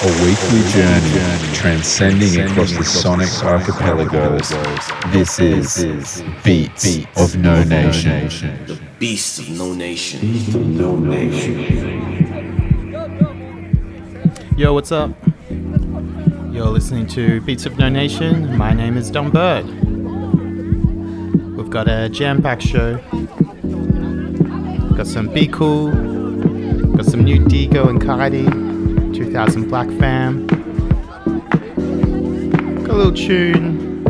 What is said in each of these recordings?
a weekly journey transcending across the sonic archipelagos. This is Beats of No Nation. The Beast of No Nation. No Nation. Yo, what's up? You're listening to Beats of No Nation. My name is Don Bird. We've got a jam packed show. Got some Be Cool. Got some new Dego and Kaidi. 2000 Black Fam. Got a little tune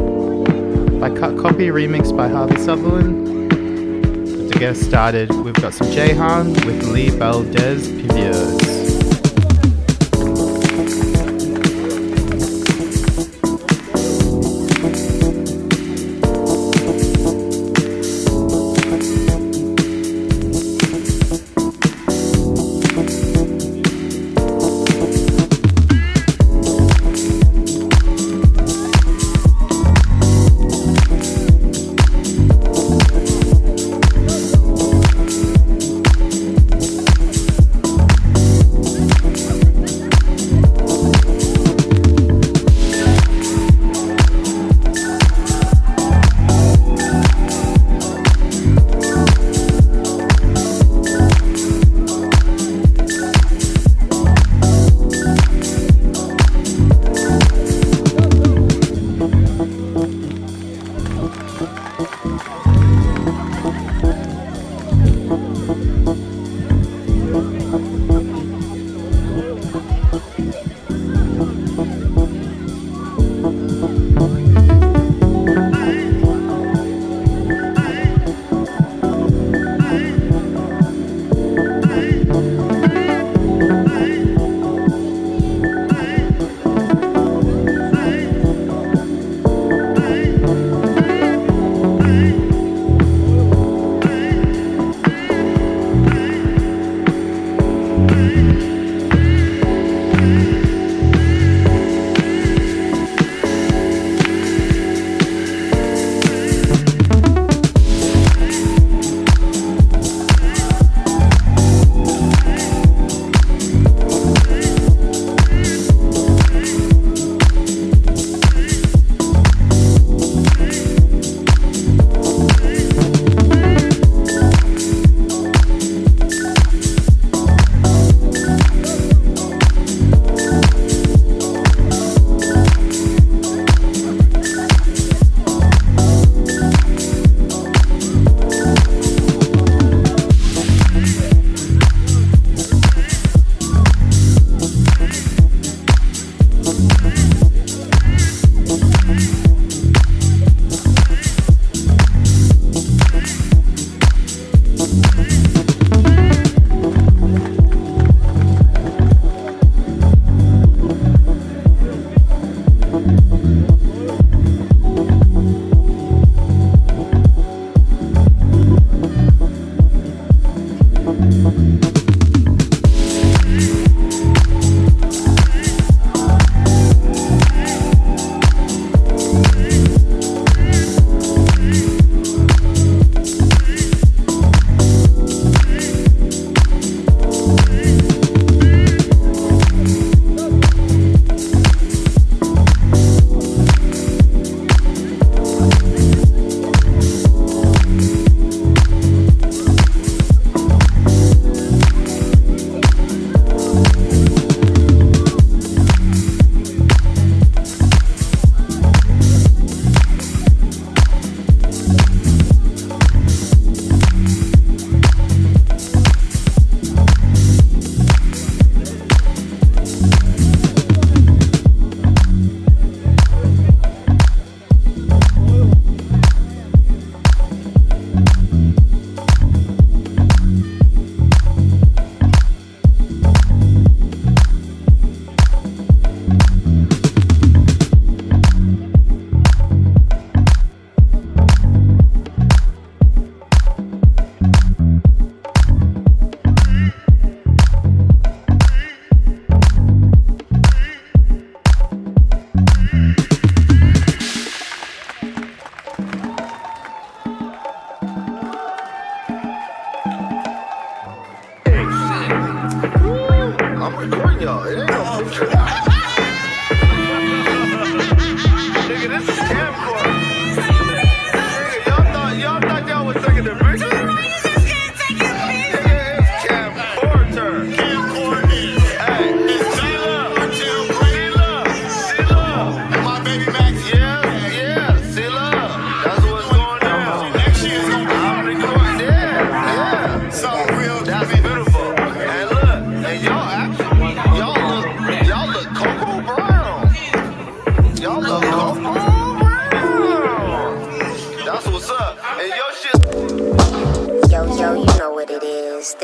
by Cut Copy, remixed by Harvey Sutherland. But to get us started, we've got some Jahan with Lee Valdez Pivios.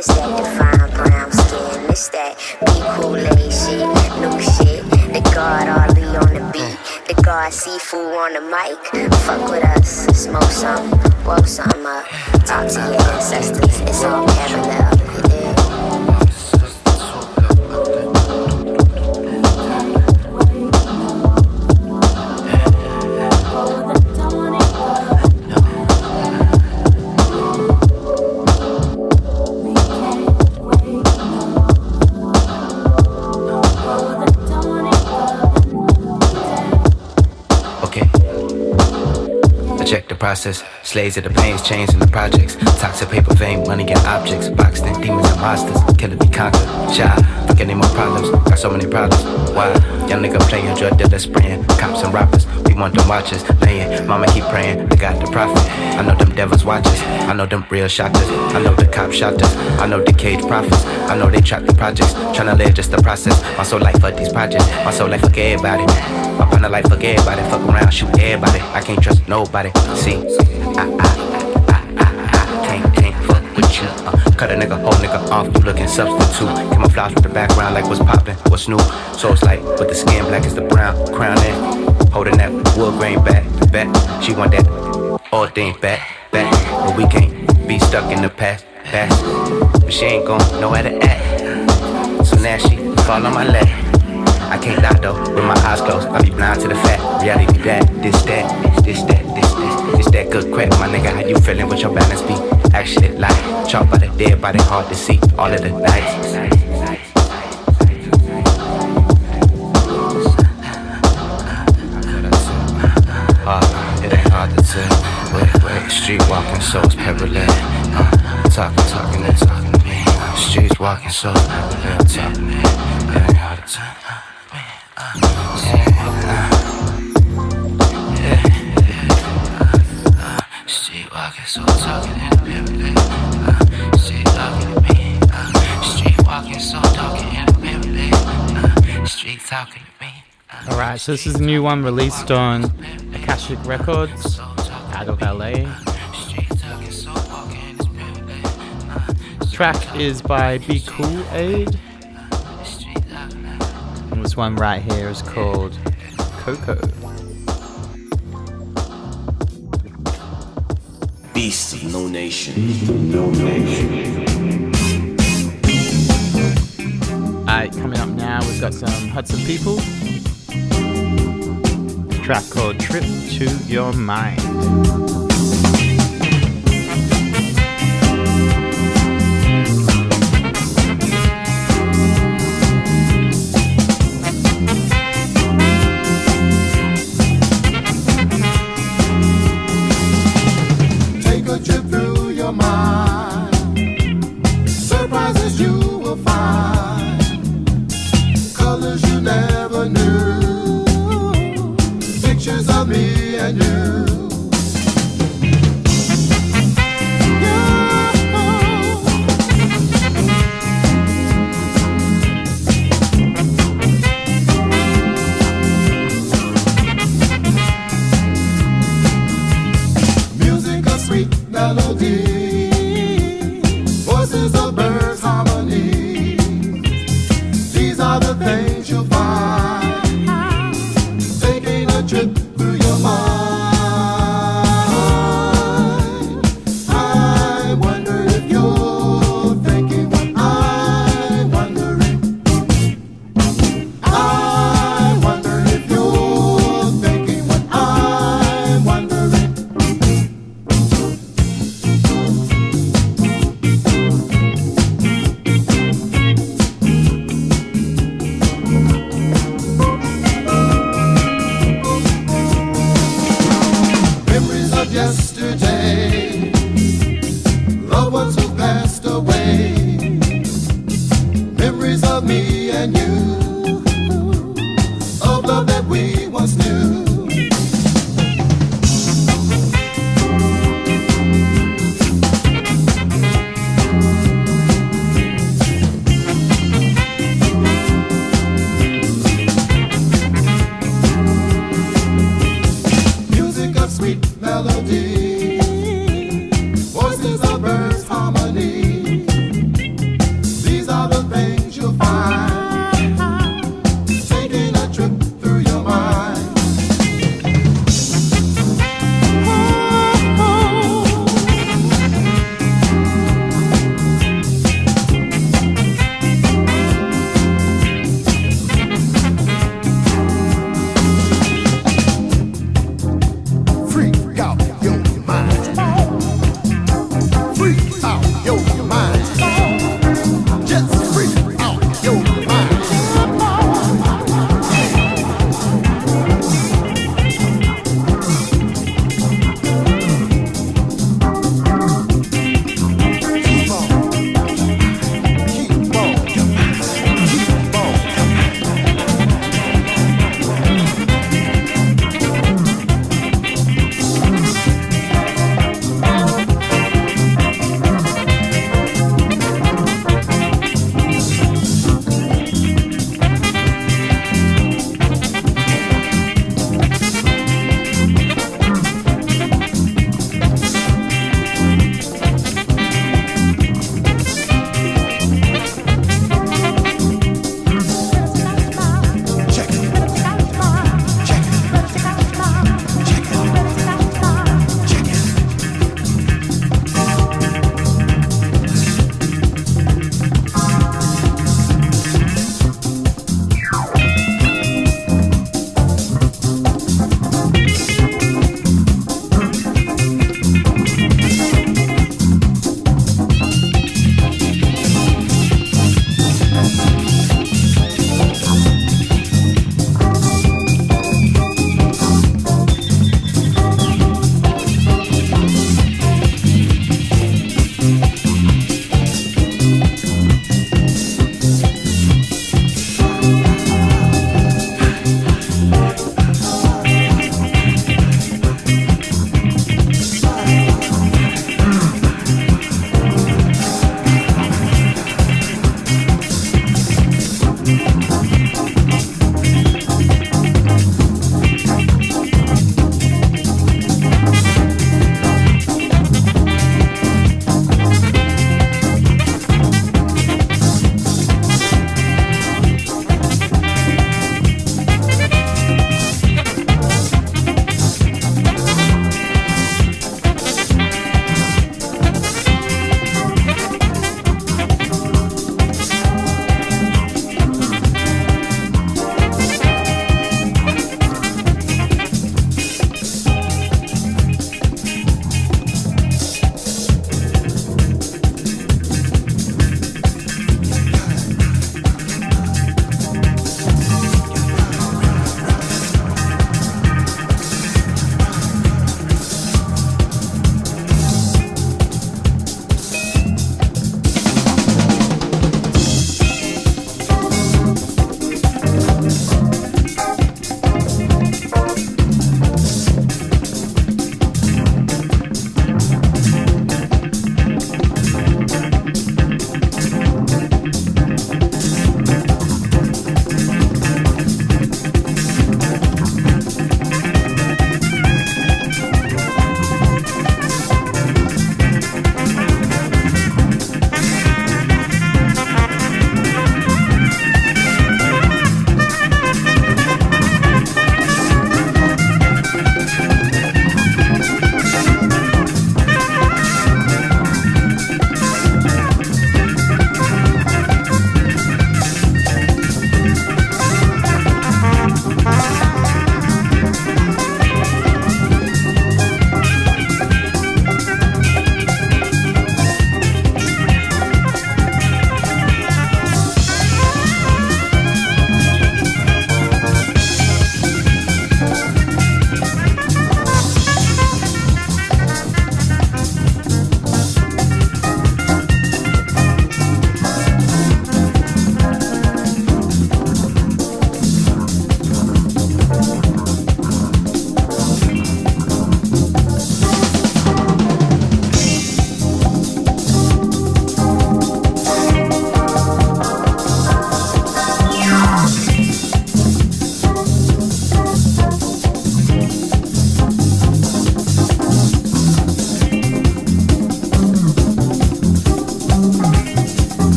This ain't your brown skin. That shit, new shit. The God on the beat. The God Seafood on the mic. Fuck with us, smoke some, woke some up. Talk to your ancestors, it's all parallel. Process. Slaves of the pains, chains in the projects. Toxic paper vein, money and objects. Boxed in demons and monsters. Killer be conquered. Shy, fuck any more problems. Got so many problems. Why? Young nigga playing, drug dealer spraying. Cops and robbers. Want them watches. Laying, mama keep praying. I got the prophet. I know them devils watches. I know them real shotters. I know the cop shotters. I know the cage prophets. I know they trap the projects. Tryna live just the process. My soul life for these projects. My soul life for everybody. My partner life for everybody. Fuck around, shoot everybody. I can't trust nobody. See, I, I, I, I, I can't, can't fuck with you. Uh, cut a nigga, whole nigga off. You looking substitute. Camouflage with the background like what's poppin', what's new. So it's like with the skin black as the brown crown in. Holding that wood grain back, back. She want that all thing back, back. But we can't be stuck in the past, past. But she ain't gon' know to act. So now she fall on my lap. I can't lie though, with my eyes closed. I be blind to the fact. Reality be that, this, that, this, that, this, this, this, that good crap. My nigga, how you feeling with your balance beat? Actually, like, chalk by the dead body, hard to see. All of the nights. Tell. Wait, wait, street walking, so it's pepperland. Uh, talking, talking, and talking to me. Streets walking, so pepperland. Talking to me, ain't hard to pepperland. Uh. Uh. Uh. Alright, so this is a new one released on Akashic Records out of LA. track is by Be Cool Aid. And this one right here is called Coco. Beast of No Nation. No Nation. Alright, coming up now, we've got some Hudson People track called Trip to Your Mind. Trip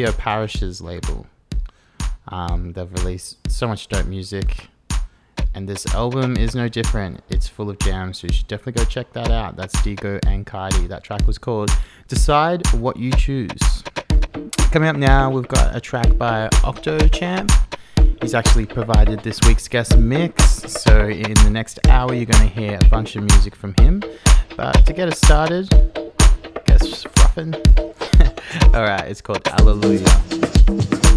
Theo Parrish's label. Um, they've released so much dope music, and this album is no different. It's full of jams, so you should definitely go check that out. That's Dego and Kaidi. That track was called Decide What You Choose. Coming up now, we've got a track by Octochamp. He's actually provided this week's guest mix, so in the next hour, you're going to hear a bunch of music from him. But to get us started, guess fluffing. Alright, it's called Alleluia.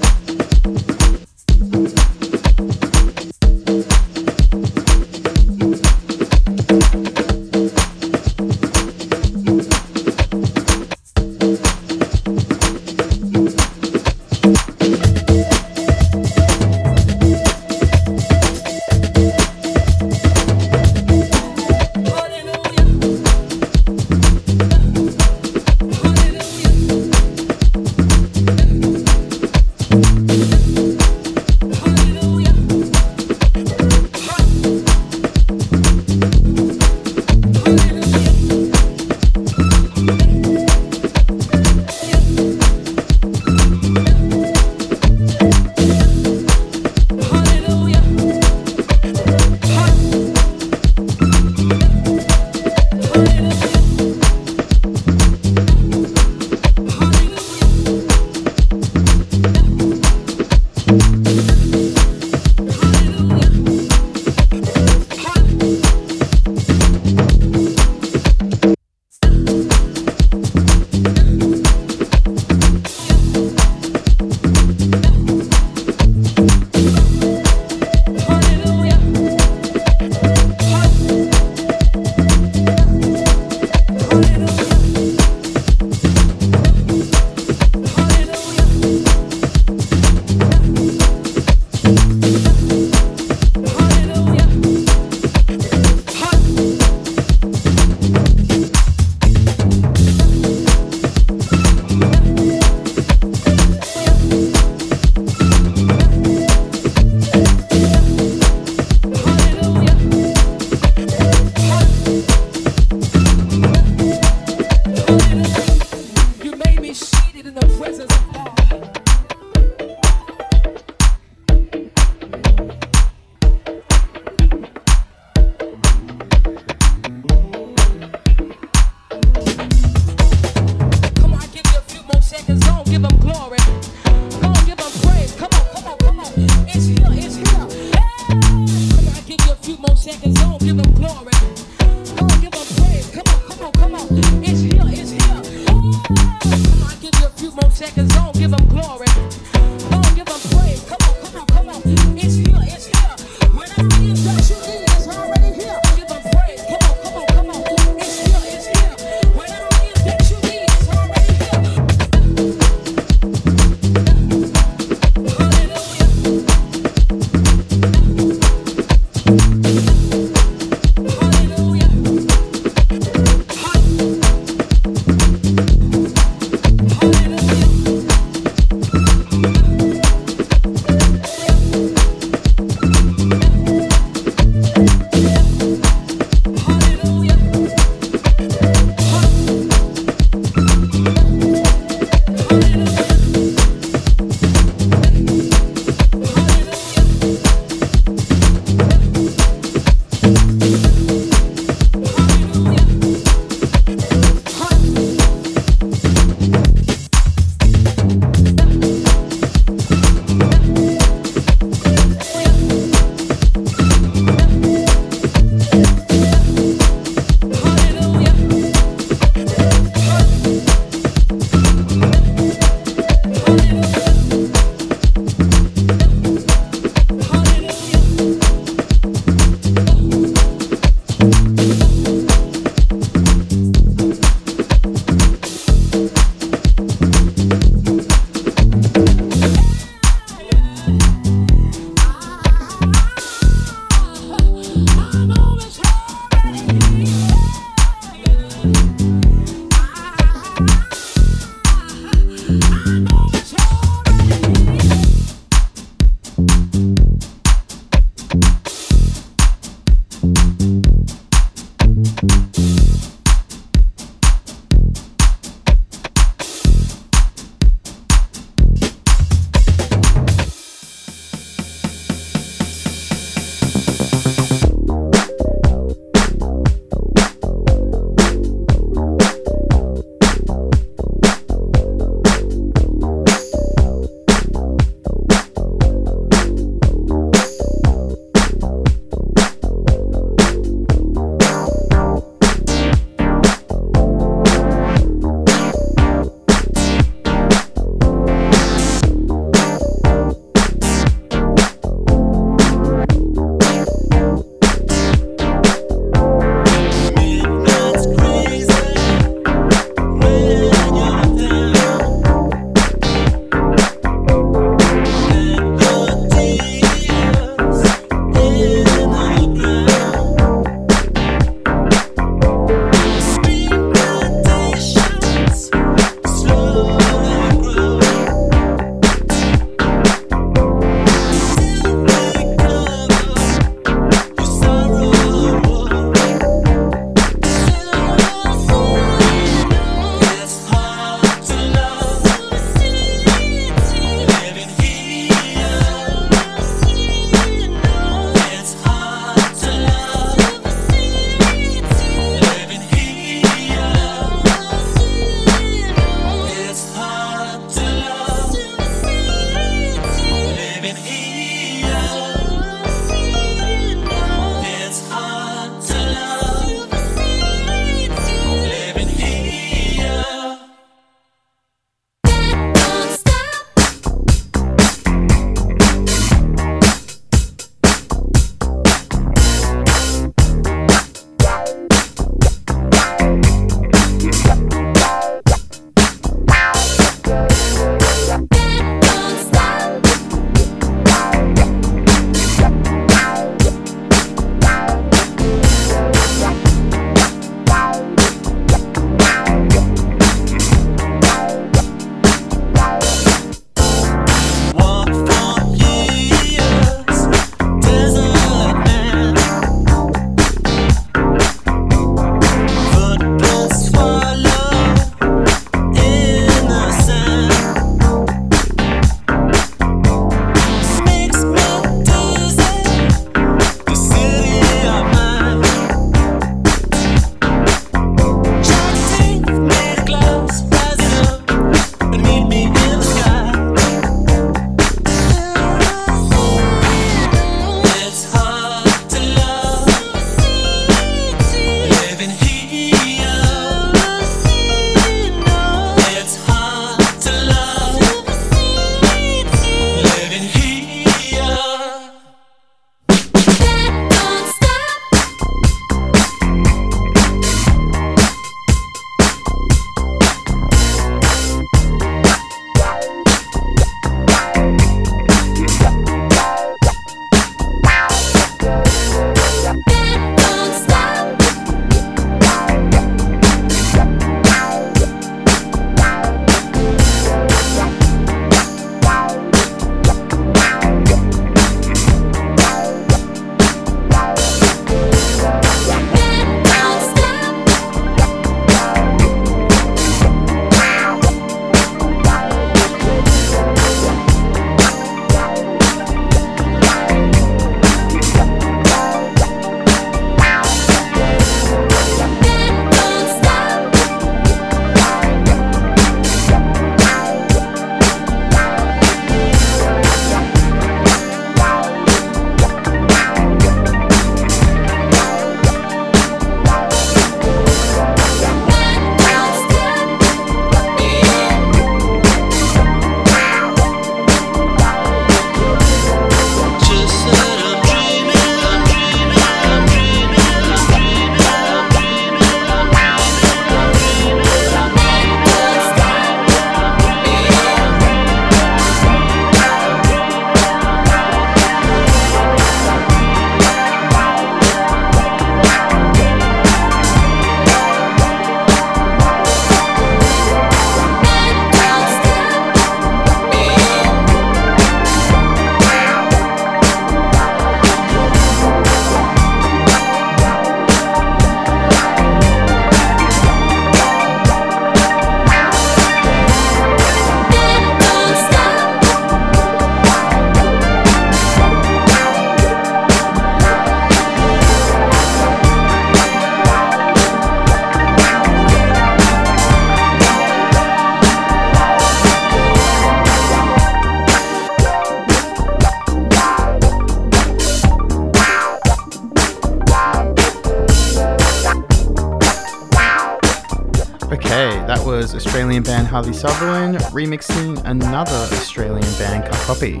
Australian band Harvey Sutherland remixing another Australian band Copy,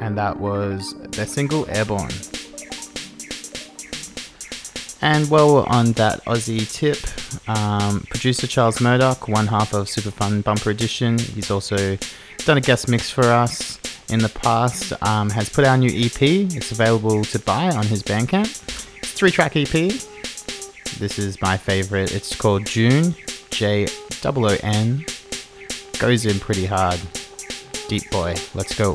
and that was their single Airborne. And while we're on that Aussie tip, um, producer Charles Murdoch, one half of Super Fun Bumper Edition, he's also done a guest mix for us in the past, um, has put out a new EP. It's available to buy on his Bandcamp. It's three track EP. This is my favorite. It's called June, J O O N. Goes in pretty hard. Deep boy, let's go.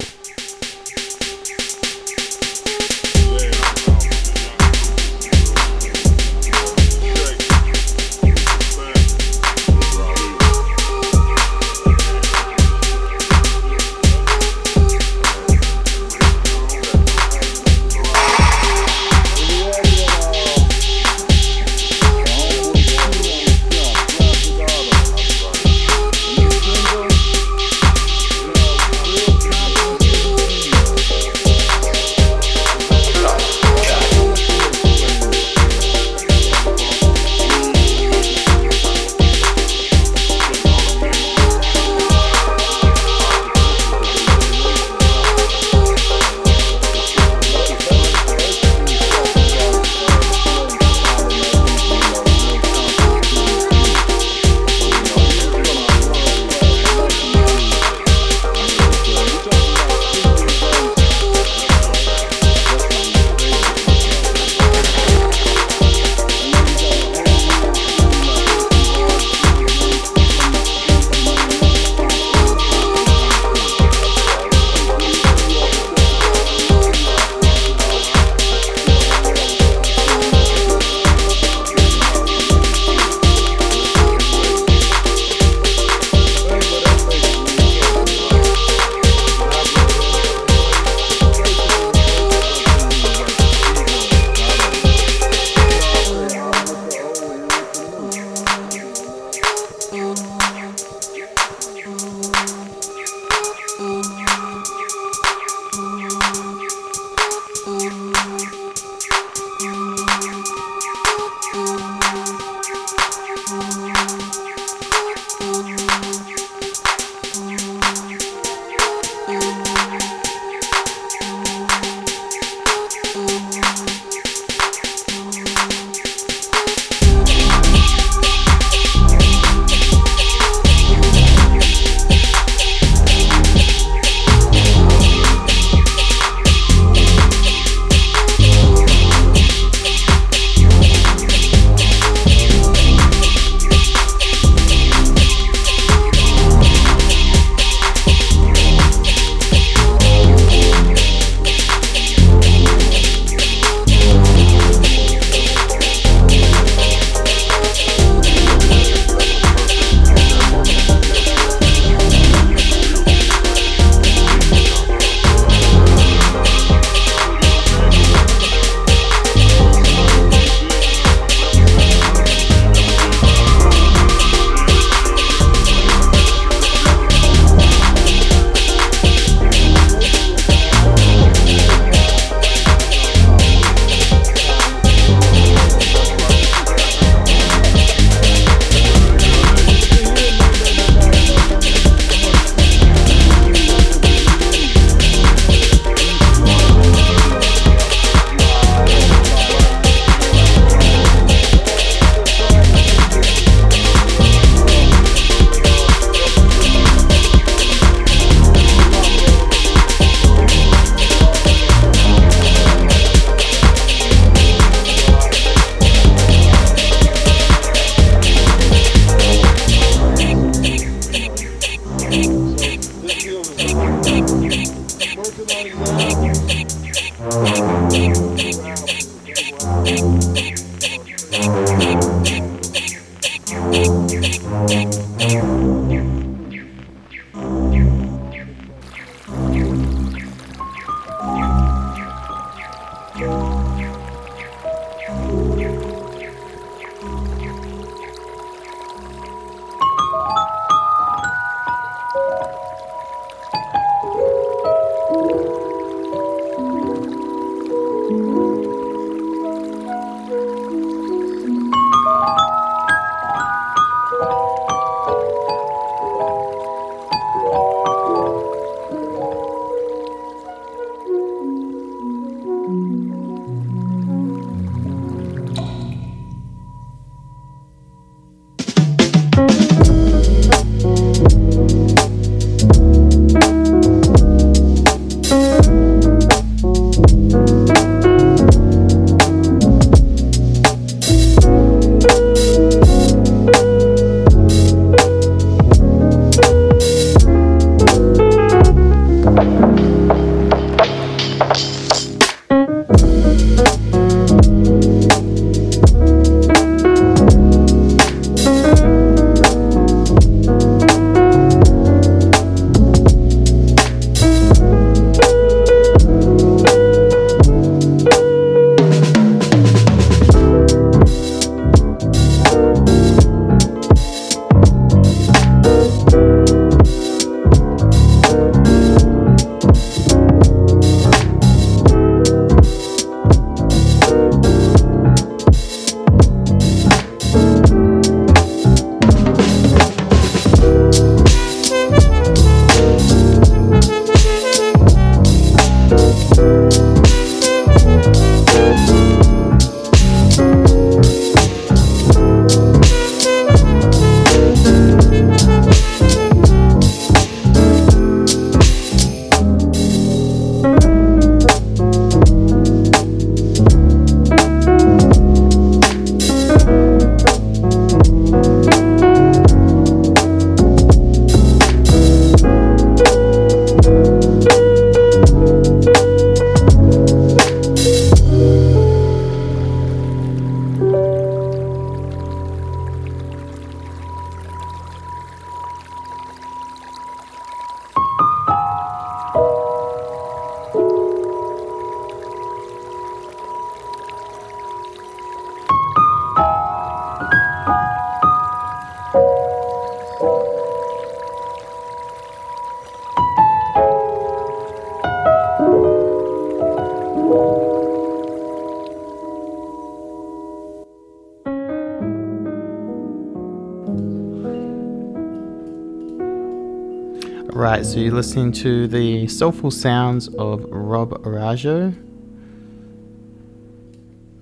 So you're listening to the soulful sounds of Rob Araujo.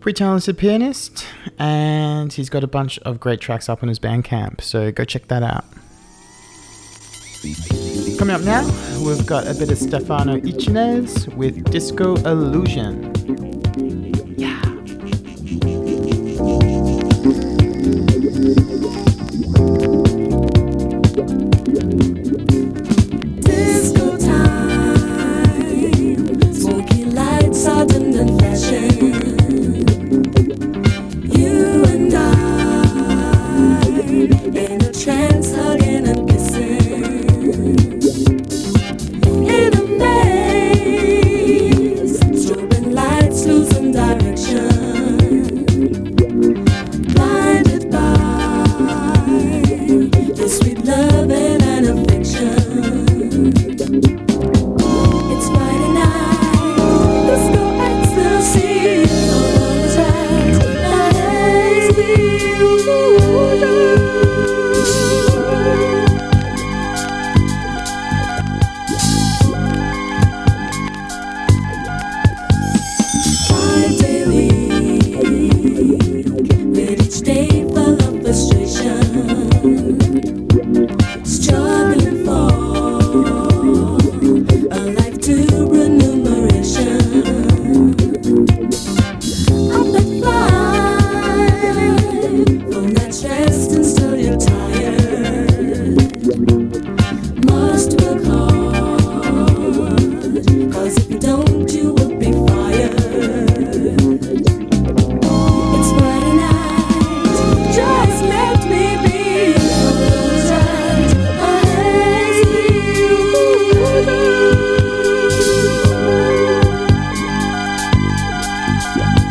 Pretty talented pianist, and he's got a bunch of great tracks up on his Bandcamp, so go check that out. Coming up now, we've got a bit of Stefano Ichinez with Disco Illusion. Thank.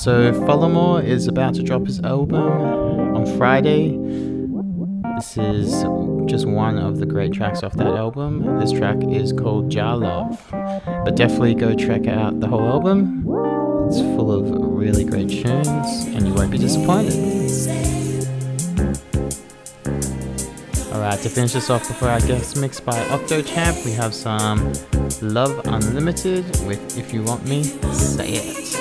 So Folamour is about to drop his album on Friday. This is just one of the great tracks off that album. This track is called Jar Love. But definitely go check out the whole album. It's full of really great tunes and you won't be disappointed. Alright, to finish this off before our guest mix by Octochamp, we have some Love Unlimited with If You Want Me, Say It.